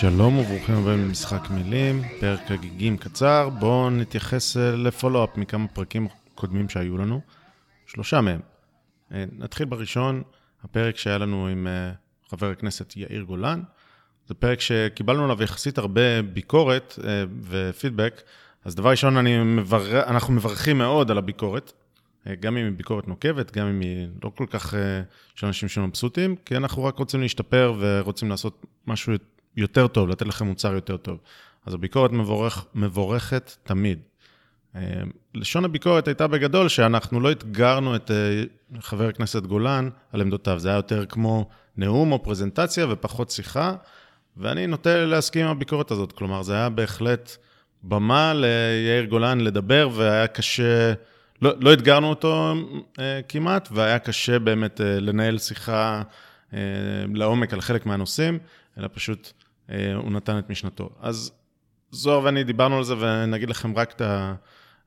שלום וברוכים הבאים למשחק מילים, פרק הגיגים קצר, בואו נתייחס אה, לפולו-אפ מכמה פרקים קודמים שהיו לנו, שלושה מהם. אה, נתחיל בראשון, הפרק שהיה לנו עם אה, חבר הכנסת יאיר גולן. זה פרק שקיבלנו עליו יחסית הרבה ביקורת ופידבק, אז דבר ראשון, מבר... אנחנו מברכים מאוד על הביקורת, גם אם היא ביקורת נוקבת, גם אם היא לא כל כך של אנשים שמבסוטים, כי אנחנו רק רוצים להשתפר ורוצים לעשות משהו יותר טוב, לתת לכם מוצר יותר טוב. אז הביקורת מבורך, מבורכת תמיד. אה, לשון הביקורת הייתה בגדול שאנחנו לא אתגרנו את אה, חבר הכנסת גולן על עמדותיו, זה היה יותר כמו נאום או פרזנטציה ופחות שיחה, ואני נוטה להסכים עם הביקורת הזאת. כלומר, זה היה בהחלט במה ליאיר גולן לדבר, והיה קשה, לא, לא אתגרנו אותו אה, כמעט, והיה קשה באמת אה, לנהל שיחה אה, לעומק על חלק מהנושאים, אלא פשוט הוא נתן את משנתו. אז זוהר ואני דיברנו על זה, ונגיד לכם רק את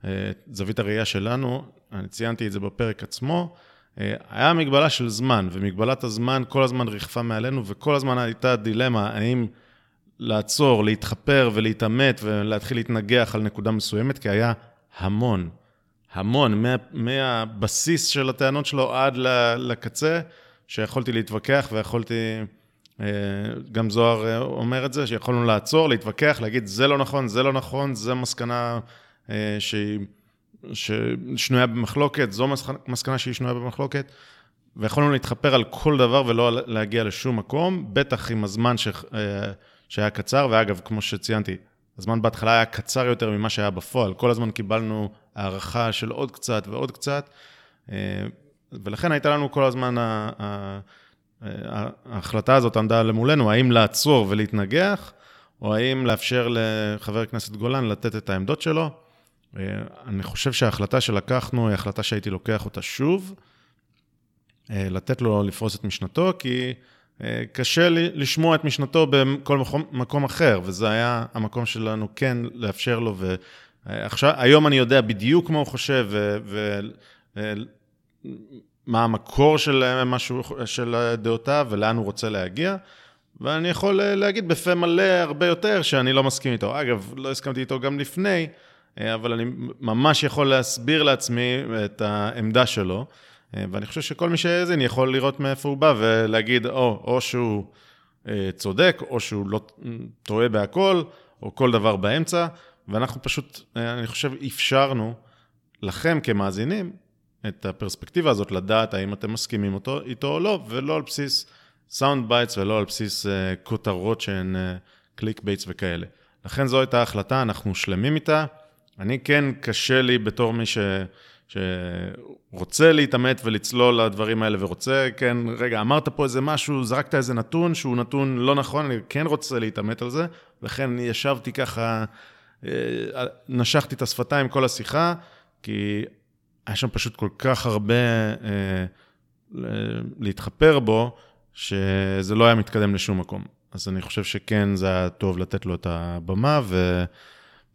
אה, זווית הראייה שלנו, אני ציינתי את זה בפרק עצמו. אה, היה מגבלה של זמן, ומגבלת הזמן כל הזמן ריחפה מעלינו, וכל הזמן הייתה דילמה, האם לעצור, להתחפר ולהתעמת ולהתחיל להתנגח על נקודה מסוימת, כי היה המון, המון, מה, מהבסיס של הטענות שלו עד לקצה, שיכולתי להתווכח ויכולתי, אה, גם זוהר אה, אומר את זה, שיכולנו לעצור, להתווכח, להגיד זה לא נכון, זה לא נכון, זה מסקנה אה, שהיא... ששנויה במחלוקת, זו מסקנה- שהיא שנויה במחלוקת, ויכולנו להתחפר על כל דבר ולא להגיע לשום מקום, בטח עם הזמן ש... אה, שהיה קצר, ואגב, כמו שציינתי, הזמן בהתחלה היה קצר יותר ממה שהיה בפועל, כל הזמן קיבלנו הערכה של עוד קצת ועוד קצת, אה, ולכן הייתה לנו כל הזמן, ה- ההחלטה הזאת עמדה למולנו, האם לעצור ולהתנגח, או האם לאפשר לחבר הכנסת גולן לתת את העמדות שלו. אה, אני חושב שההחלטה שלקחנו היא החלטה שהייתי לוקח אותה שוב, אה, לתת לו לפרוס את משנתו, כי אה, קשה לשמוע את משנתו בכל מקום, מקום אחר, וזה היה המקום שלנו כן לאפשר לו, ועכשיו, היום אני יודע בדיוק מה הוא חושב, ומה המקור של משהו, של דעותיו, ולאן הוא רוצה להגיע. ואני יכול אה, להגיד בפה מלא הרבה יותר שאני לא מסכים איתו. אגב, לא הסכמתי איתו גם לפני, אה, אבל אני ממש יכול להסביר לעצמי את העמדה שלו, אה, ואני חושב שכל מי שהאזין יכול לראות מאיפה הוא בא ולהגיד, או, או שהוא צודק, או שהוא לא טועה בהכל, או כל דבר באמצע, ואנחנו פשוט, אני חושב, אפשרנו לכם כמאזינים את הפרספקטיבה הזאת, לדעת האם אתם מסכימים אותו, איתו או לא, ולא על בסיס sound bites ולא על בסיס אה, כותרות שהן click אה, baits וכאלה. לכן זו הייתה ההחלטה, אנחנו שלמים איתה. אני כן, קשה לי בתור מי ש... שרוצה להתעמת ולצלול לדברים האלה ורוצה, כן, רגע, אמרת פה איזה משהו, זרקת איזה נתון שהוא נתון לא נכון, אני כן רוצה להתעמת על זה, לכן ישבתי ככה, אה, נשכתי את השפתיים כל השיחה, כי היה שם פשוט כל כך הרבה אה, להתחפר בו, שזה לא היה מתקדם לשום מקום. אז אני חושב שכן, זה היה טוב לתת לו את הבמה, ו...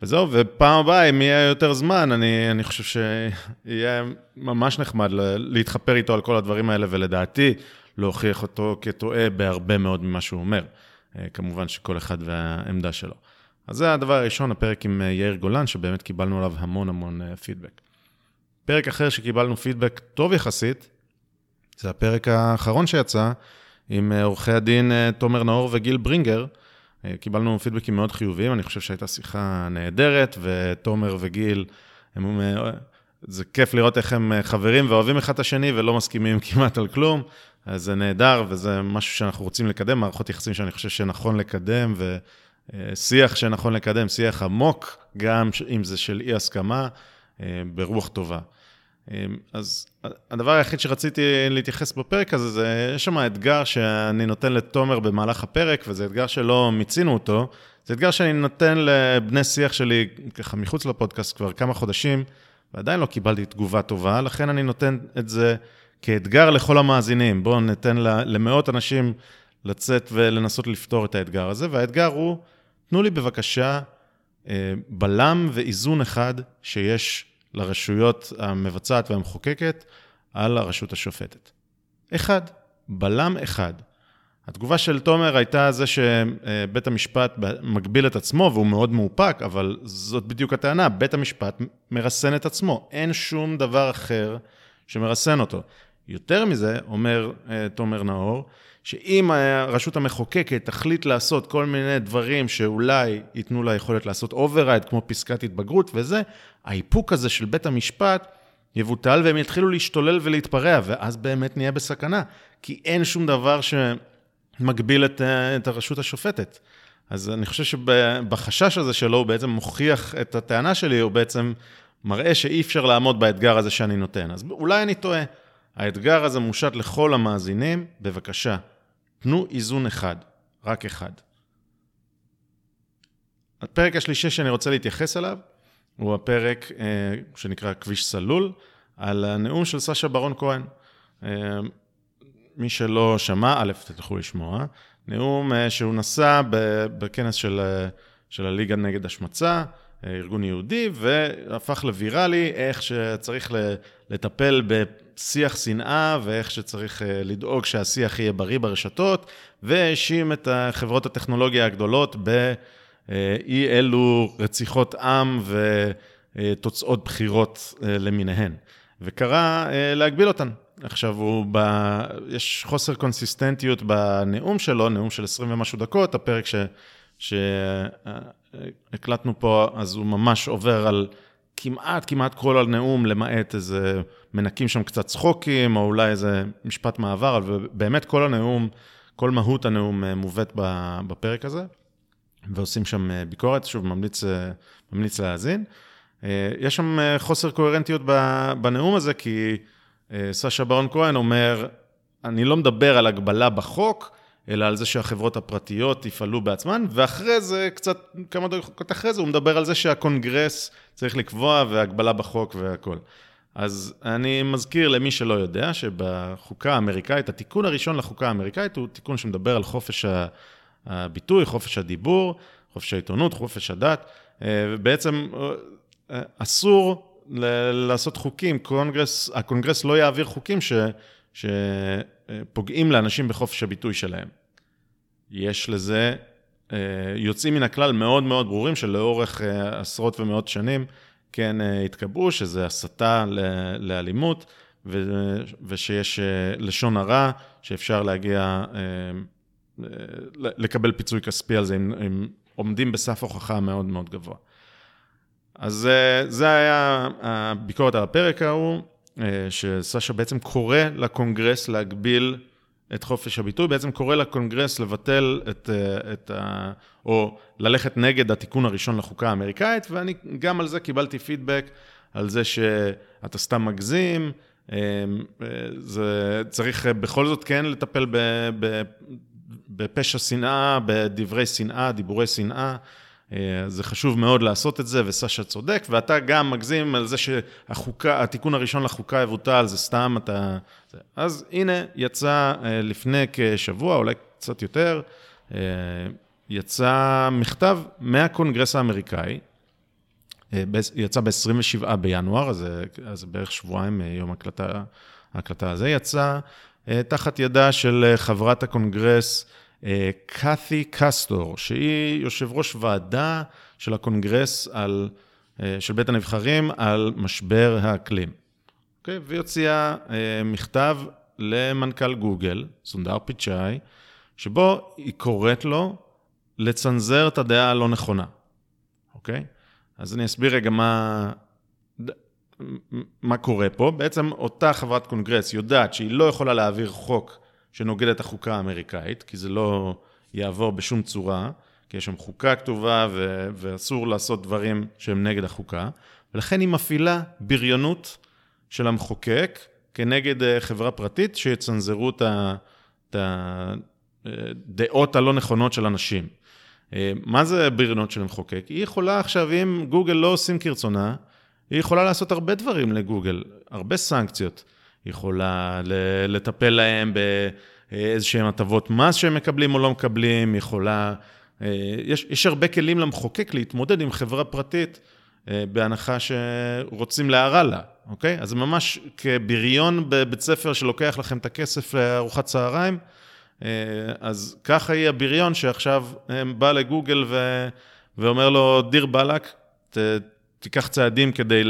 וזהו, ופעם הבאה, אם יהיה יותר זמן, אני, אני חושב שיהיה ממש נחמד להתחפר איתו על כל הדברים האלה, ולדעתי, להוכיח אותו כטועה בהרבה מאוד ממה שהוא אומר. כמובן שכל אחד והעמדה שלו. אז זה הדבר הראשון, הפרק עם יאיר גולן, שבאמת קיבלנו עליו המון המון פידבק. פרק אחר שקיבלנו פידבק טוב יחסית, זה הפרק האחרון שיצא, עם עורכי הדין תומר נאור וגיל ברינגר. קיבלנו פידבקים מאוד חיוביים, אני חושב שהייתה שיחה נהדרת, ותומר וגיל, הם, זה כיף לראות איך הם חברים ואוהבים אחד את השני ולא מסכימים כמעט על כלום. אז זה נהדר, וזה משהו שאנחנו רוצים לקדם, מערכות יחסים שאני חושב שנכון לקדם, ושיח שנכון לקדם, שיח עמוק, גם אם זה של אי הסכמה, ברוח טובה. אז הדבר היחיד שרציתי להתייחס בפרק הזה, זה, יש שם אתגר שאני נותן לתומר במהלך הפרק, וזה אתגר שלא מיצינו אותו. זה אתגר שאני נותן לבני שיח שלי, ככה מחוץ לפודקאסט כבר כמה חודשים, ועדיין לא קיבלתי תגובה טובה, לכן אני נותן את זה כאתגר לכל המאזינים. בואו ניתן למאות אנשים לצאת ולנסות לפתור את האתגר הזה, והאתגר הוא, תנו לי בבקשה אה, בלם ואיזון אחד שיש לרשויות המבצעת והמחוקקת על הרשות השופטת. אחד, בלם אחד. התגובה של תומר הייתה זה שבית המשפט מגביל את עצמו, והוא מאוד מאופק, אבל זאת בדיוק הטענה, בית המשפט מרסן את עצמו. אין שום דבר אחר שמרסן אותו. יותר מזה, אומר אה, תומר נאור, שאם הרשות המחוקקת תחליט לעשות כל מיני דברים שאולי ייתנו לה יכולת לעשות override, כמו פסקת התגברות וזה, האיפוק הזה של בית המשפט יבוטל והם יתחילו להשתולל ולהתפרע, ואז באמת נהיה בסכנה. כי אין שום דבר שמגביל את, את הרשות השופטת. אז אני חושב שבחשש הזה שלו, הוא בעצם מוכיח את הטענה שלי, הוא בעצם מראה שאי אפשר לעמוד באתגר הזה שאני נותן. אז אולי אני טועה. האתגר הזה מושת לכל המאזינים, בבקשה, תנו איזון אחד, רק אחד. הפרק השלישי שאני רוצה להתייחס אליו, הוא הפרק אה, שנקרא כביש סלול, על הנאום של סשה ברון כהן. אה, מי שלא שמע, א', תלכו לשמוע, נאום אה, שהוא נשא בכנס של, אה, של הליגה נגד השמצה, ארגון יהודי, והפך לוויראלי, איך שצריך לטפל בשיח שנאה, ואיך שצריך אה, לדאוג שהשיח יהיה בריא ברשתות, והאשים את חברות הטכנולוגיה הגדולות באי אלו רציחות עם ותוצאות בחירות אה, למיניהן. וקרא להגביל אותן. עכשיו, הוא ב... יש חוסר קונסיסטנטיות בנאום שלו, נאום של 20 ומשהו דקות, הפרק ש... שהקלטנו פה, אז הוא ממש עובר על כמעט, כמעט כל הנאום, למעט איזה, מנקים שם קצת צחוקים, או אולי איזה משפט מעבר, אבל באמת כל הנאום, כל מהות הנאום אה, מובאת בפרק הזה, ועושים שם אה, ביקורת, שוב, ממליץ, אה, ממליץ להאזין. יש שם חוסר קוהרנטיות בנאום הזה, כי סשה ברון כהן אומר, אני לא מדבר על הגבלה בחוק, אלא על זה שהחברות הפרטיות יפעלו בעצמן, ואחרי זה, קצת, כמה דקות אחרי זה, הוא מדבר על זה שהקונגרס צריך לקבוע והגבלה בחוק והכול. אז אני מזכיר למי שלא יודע, שבחוקה האמריקאית, התיקון הראשון לחוקה האמריקאית הוא תיקון שמדבר על חופש הביטוי, חופש הדיבור, חופש העיתונות, חופש הדת, ובעצם אה, אסור לעשות חוקים, קונגרס, הקונגרס לא יעביר חוקים ש... שפוגעים לאנשים בחופש הביטוי שלהם. יש לזה אה, יוצאים מן הכלל מאוד מאוד ברורים שלאורך אה, עשרות ומאות שנים כן אה, התקבעו, שזה הסתה לאלימות ושיש לשון הרע, שאפשר להגיע, לקבל פיצוי כספי על זה אם, אם עומדים בסף הוכחה מאוד מאוד גבוה. אז זה היה הביקורת על הפרק ההוא. אה, שסשה בעצם קורא לקונגרס להגביל את חופש הביטוי, בעצם קורא לקונגרס לבטל את, אה, את ה... או ללכת נגד התיקון הראשון לחוקה האמריקאית, ואני גם על זה קיבלתי פידבק, על זה שאתה סתם מגזים, אה, זה צריך בכל זאת כן לטפל ב, בפשע שנאה, בדברי שנאה, דיבורי שנאה. אה, זה חשוב מאוד לעשות את זה, וסשה צודק, ואתה גם מגזים על זה שהחוקה, התיקון הראשון לחוקה יבוטל, זה סתם אתה... אז הנה, יצא אה, לפני כשבוע, אולי קצת יותר, אה, יצא מכתב מהקונגרס האמריקאי, יצא ב-27 בינואר, אז זה בערך שבועיים מיום ההקלטה, הזה, יצא תחת ידה של חברת הקונגרס, קאתי קסטור, שהיא יושב ראש ועדה של הקונגרס על, אה, של בית הנבחרים על משבר האקלים. אוקיי, אוקיי? והיא הוציאה אה, מכתב למנכ"ל גוגל, סונדאר פיצ'אי, שבו היא קוראת לו לצנזר את הדעה הלא נכונה. אוקיי? Okay? אז אני אסביר רגע מה, מה קורה פה. בעצם אותה חברת קונגרס יודעת שהיא לא יכולה להעביר חוק שנוגד את החוקה האמריקאית, כי זה לא יעבור בשום צורה, כי יש שם חוקה כתובה ו- ואסור לעשות דברים שהם נגד החוקה, ולכן היא מפעילה בריונות של המחוקק כנגד אה, חברה פרטית שיצנזרו את הדעות הלא נכונות של אנשים. אה, מה זה בריונות של המחוקק? היא יכולה עכשיו, אם גוגל לא עושים כרצונה, היא יכולה לעשות הרבה דברים לגוגל, הרבה סנקציות. יכולה לטפל להם באיזשהן הטבות מס שהם מקבלים או לא מקבלים, יכולה... אה, יש, יש הרבה כלים למחוקק להתמודד עם חברה פרטית, אה, בהנחה שרוצים להרע לה, אוקיי? אז ממש כבריון בבית ספר שלוקח לכם את הכסף לארוחת צהריים, אה, אז ככה היא הבריון שעכשיו בא לגוגל ו... ואומר לו, דיר באלק. תיקח צעדים כדי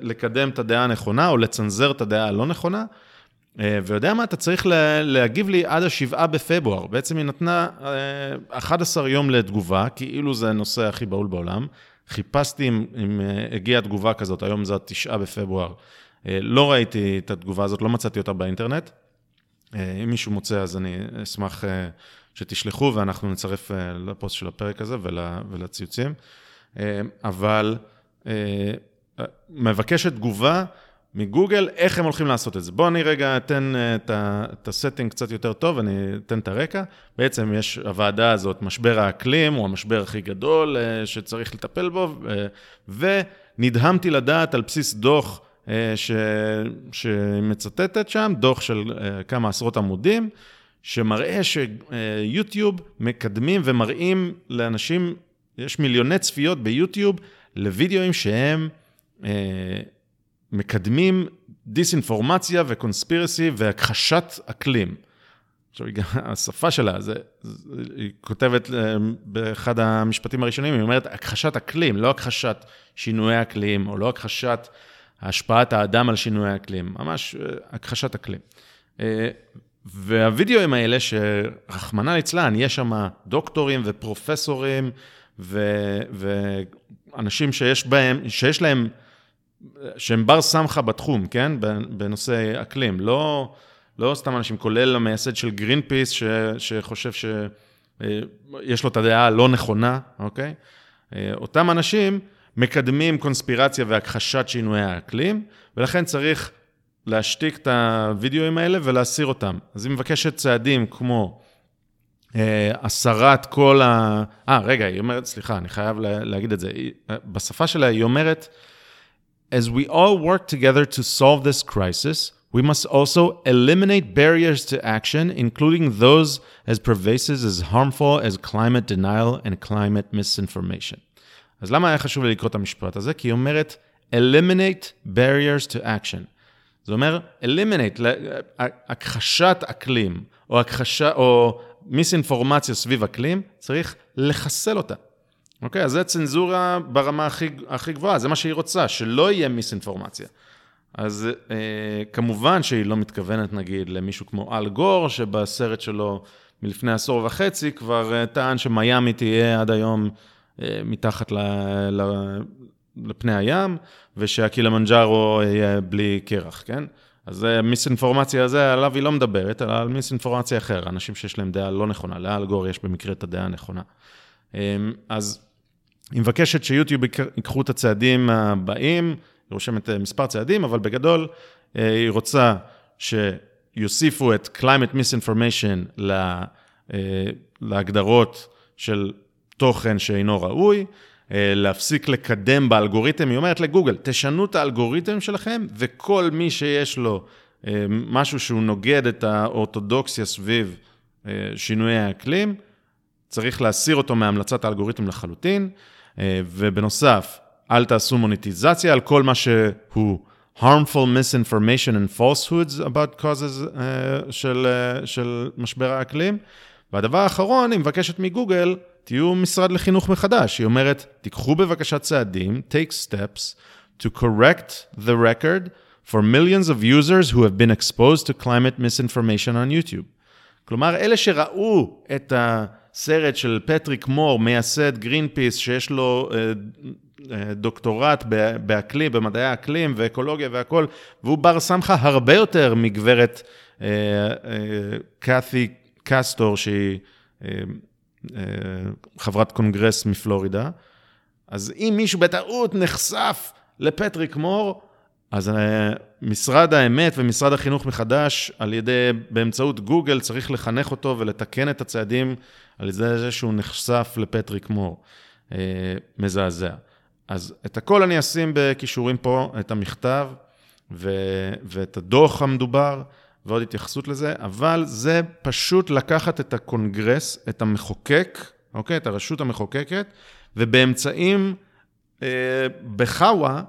לקדם את הדעה הנכונה או לצנזר את הדעה הלא נכונה. ויודע מה, אתה צריך להגיב לי עד השבעה בפברואר. בעצם היא נתנה 11 יום לתגובה, כאילו זה הנושא הכי בהול בעולם. חיפשתי אם, אם אה, הגיעה תגובה כזאת, היום זה התשעה בפברואר. אה, לא ראיתי את התגובה הזאת, לא מצאתי אותה באינטרנט. אה, אם מישהו מוצא, אז אני אשמח שתשלחו, ואנחנו נצרף לפוסט של הפרק הזה ולציוצים. אבל מבקשת תגובה מגוגל, איך הם הולכים לעשות את זה. בואו אני רגע אתן אה, את ה setting קצת יותר טוב, אני אתן את הרקע. בעצם יש הוועדה הזאת, משבר האקלים, הוא המשבר הכי גדול אה, שצריך לטפל בו, ונדהמתי לדעת על בסיס דוח אה, ש... שמצטטת שם, דוח של כמה עשרות עמודים, שמראה שיוטיוב מקדמים ומראים לאנשים, יש מיליוני צפיות ביוטיוב לוידאוים שהם... מקדמים דיסאינפורמציה וקונספירסי והכחשת אקלים. עכשיו, השפה שלה, זה, זה, היא כותבת אה, באחד המשפטים הראשונים, היא אומרת הכחשת אקלים, לא הכחשת שינויי אקלים, או לא הכחשת השפעת האדם על שינויי אקלים, ממש אה, הכחשת אקלים. אה, והווידאוים האלה, שרחמנא ליצלן, יש שם דוקטורים ופרופסורים ו, ואנשים שיש בהם, שיש להם שהם בר סמכה בתחום, כן? בנושא אקלים. לא, לא סתם אנשים, כולל המייסד של גרין פיס, ש, שחושב שיש אה, לו את הדעה הלא נכונה, אוקיי? אה, אותם אנשים מקדמים קונספירציה והכחשת שינויי האקלים, ולכן צריך להשתיק את הווידאוים האלה ולהסיר אותם. אז היא מבקשת צעדים כמו הסרת כל ה... אה, רגע, היא אומרת, סליחה, אני חייב להגיד את זה. בשפה שלה היא אומרת, As we all work together to solve this crisis, we must also eliminate barriers to action, including those as pervasive as harmful as climate denial and climate misinformation. אז למה היה חשוב לי לקרוא את המשפט הזה? כי היא אומרת, eliminate barriers to action. זה אומר, eliminate, הכחשת אקלים, או הכחשה, או מיסאינפורמציה סביב אקלים, צריך לחסל אותה. אוקיי? אז זה צנזורה ברמה הכי, הכי גבוהה, זה מה שהיא רוצה, שלא יהיה מיסאינפורמציה. אז אה, כמובן שהיא לא מתכוונת, נגיד, למישהו כמו אל גור, שבסרט שלו מלפני עשור וחצי כבר אה, טען שמיאמי תהיה עד היום אה, מתחת ל, ל, לפני הים, ושהקילמנג'ארו יהיה בלי קרח, כן? אז מיסאינפורמציה הזה, עליו היא לא מדברת, אלא על מיסאינפורמציה אחר, אנשים שיש להם דעה לא נכונה. לאל גור יש במקרה את הדעה הנכונה. אה, אז היא מבקשת שיוטיוב ייקחו את הצעדים הבאים, היא רושמת אה, מספר צעדים, אבל בגדול אה, היא רוצה שיוסיפו את climate misinformation אה, להגדרות של תוכן שאינו ראוי, להפסיק לקדם באלגוריתם, היא אומרת לגוגל, תשנו את האלגוריתם שלכם, וכל מי שיש לו משהו שהוא נוגד את האורתודוקסיה סביב שינויי האקלים, צריך להסיר אותו מהמלצת האלגוריתם לחלוטין. אה, ובנוסף, אל תעשו מוניטיזציה על כל מה שהוא harmful misinformation and falsehoods about causes uh, של, uh, של משבר האקלים. והדבר האחרון, היא מבקשת מגוגל, תהיו משרד לחינוך מחדש. היא אומרת, תיקחו בבקשה צעדים, take steps, to correct the record for millions of users who have been exposed to climate misinformation on YouTube. כלומר, אלה שראו את ה... סרט של פטריק מור, מייסד גרינפיס, שיש לו אה, אה, דוקטורט באקלים, במדעי האקלים ואקולוגיה והכול, והוא בר סמכה הרבה יותר מגברת אה, קאתי קסטור, שהיא חברת קונגרס מפלורידה. אז אם מישהו בטעות נחשף לפטריק מור, אז אה, משרד האמת ומשרד החינוך מחדש, על ידי, באמצעות גוגל, צריך לחנך אותו ולתקן את הצעדים על ידי זה שהוא נחשף לפטריק מור. אה, מזעזע. אז את הכל אני אשים בקישורים פה, את המכתב ו, ואת הדוח המדובר, ועוד התייחסות לזה, אבל זה פשוט לקחת את הקונגרס, את המחוקק, אוקיי? את הרשות המחוקקת, ובאמצעים, אה, בחאווה,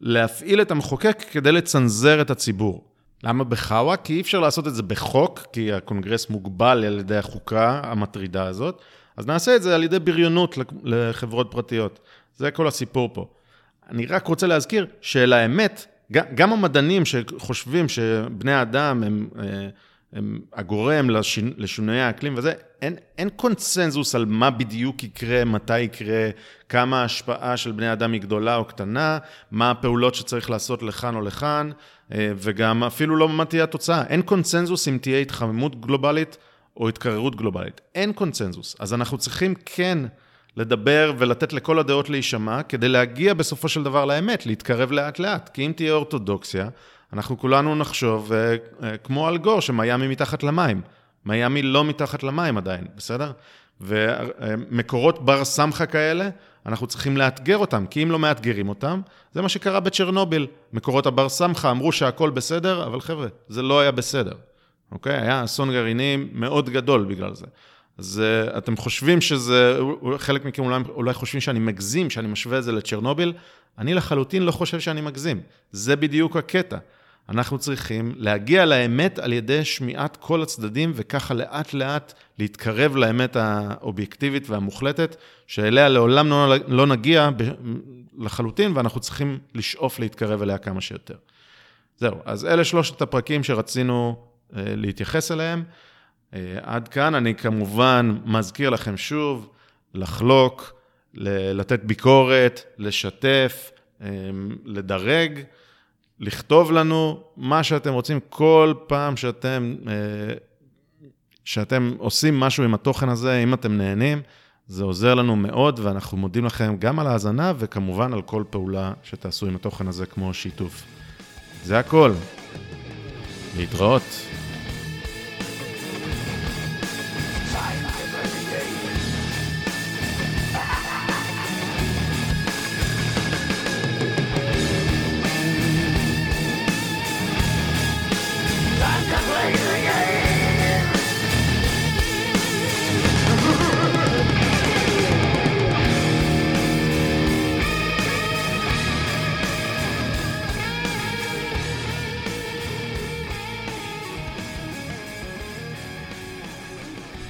להפעיל את המחוקק כדי לצנזר את הציבור. למה בחאווה? כי אי אפשר לעשות את זה בחוק, כי הקונגרס מוגבל על ידי החוקה המטרידה הזאת, אז נעשה את זה על ידי בריונות לחברות פרטיות. זה כל הסיפור פה. אני רק רוצה להזכיר שלאמת, גם המדענים שחושבים שבני האדם הם, אה, הם הגורם לשינויי האקלים וזה, אין, אין קונצנזוס על מה בדיוק יקרה, מתי יקרה, כמה ההשפעה של בני אדם היא גדולה או קטנה, מה הפעולות שצריך לעשות לכאן או לכאן, אה, וגם אפילו לא מה תהיה התוצאה. אין קונצנזוס אם תהיה התחממות גלובלית או התקררות גלובלית. אין קונצנזוס. אז אנחנו צריכים כן לדבר ולתת לכל הדעות להישמע, כדי להגיע בסופו של דבר לאמת, להתקרב לאט-לאט. כי אם תהיה אורתודוקסיה, אנחנו כולנו נחשוב uh, uh, כמו אלגור, שמיאמי מתחת למים. מיאמי לא מתחת למים עדיין, בסדר? ומקורות בר סמכה כאלה, אנחנו צריכים לאתגר אותם, כי אם לא מאתגרים אותם, זה מה שקרה בצ'רנוביל. מקורות הבר סמכה אמרו שהכל בסדר, אבל חבר'ה, זה לא היה בסדר, אוקיי? היה אסון גרעיני מאוד גדול בגלל זה. אז אתם חושבים שזה, חלק מכם אולי, אולי חושבים שאני מגזים, שאני משווה את זה לצ'רנוביל, אני לחלוטין לא חושב שאני מגזים. זה בדיוק הקטע. אנחנו צריכים להגיע לאמת על ידי שמיעת כל הצדדים, וככה לאט לאט להתקרב לאמת האובייקטיבית והמוחלטת, שאליה לעולם לא, לא נגיע לחלוטין, ואנחנו צריכים לשאוף להתקרב אליה כמה שיותר. זהו, אז אלה שלושת הפרקים שרצינו uh, להתייחס אליהם. Uh, עד כאן אני כמובן מזכיר לכם שוב, לחלוק, לתת ביקורת, לשתף, um, לדרג. לכתוב לנו מה שאתם רוצים כל פעם שאתם, אה, שאתם עושים משהו עם התוכן הזה, אם אתם נהנים, זה עוזר לנו מאוד, ואנחנו מודים לכם גם על ההאזנה, וכמובן על כל פעולה שתעשו עם התוכן הזה כמו שיתוף. זה הכל. להתראות.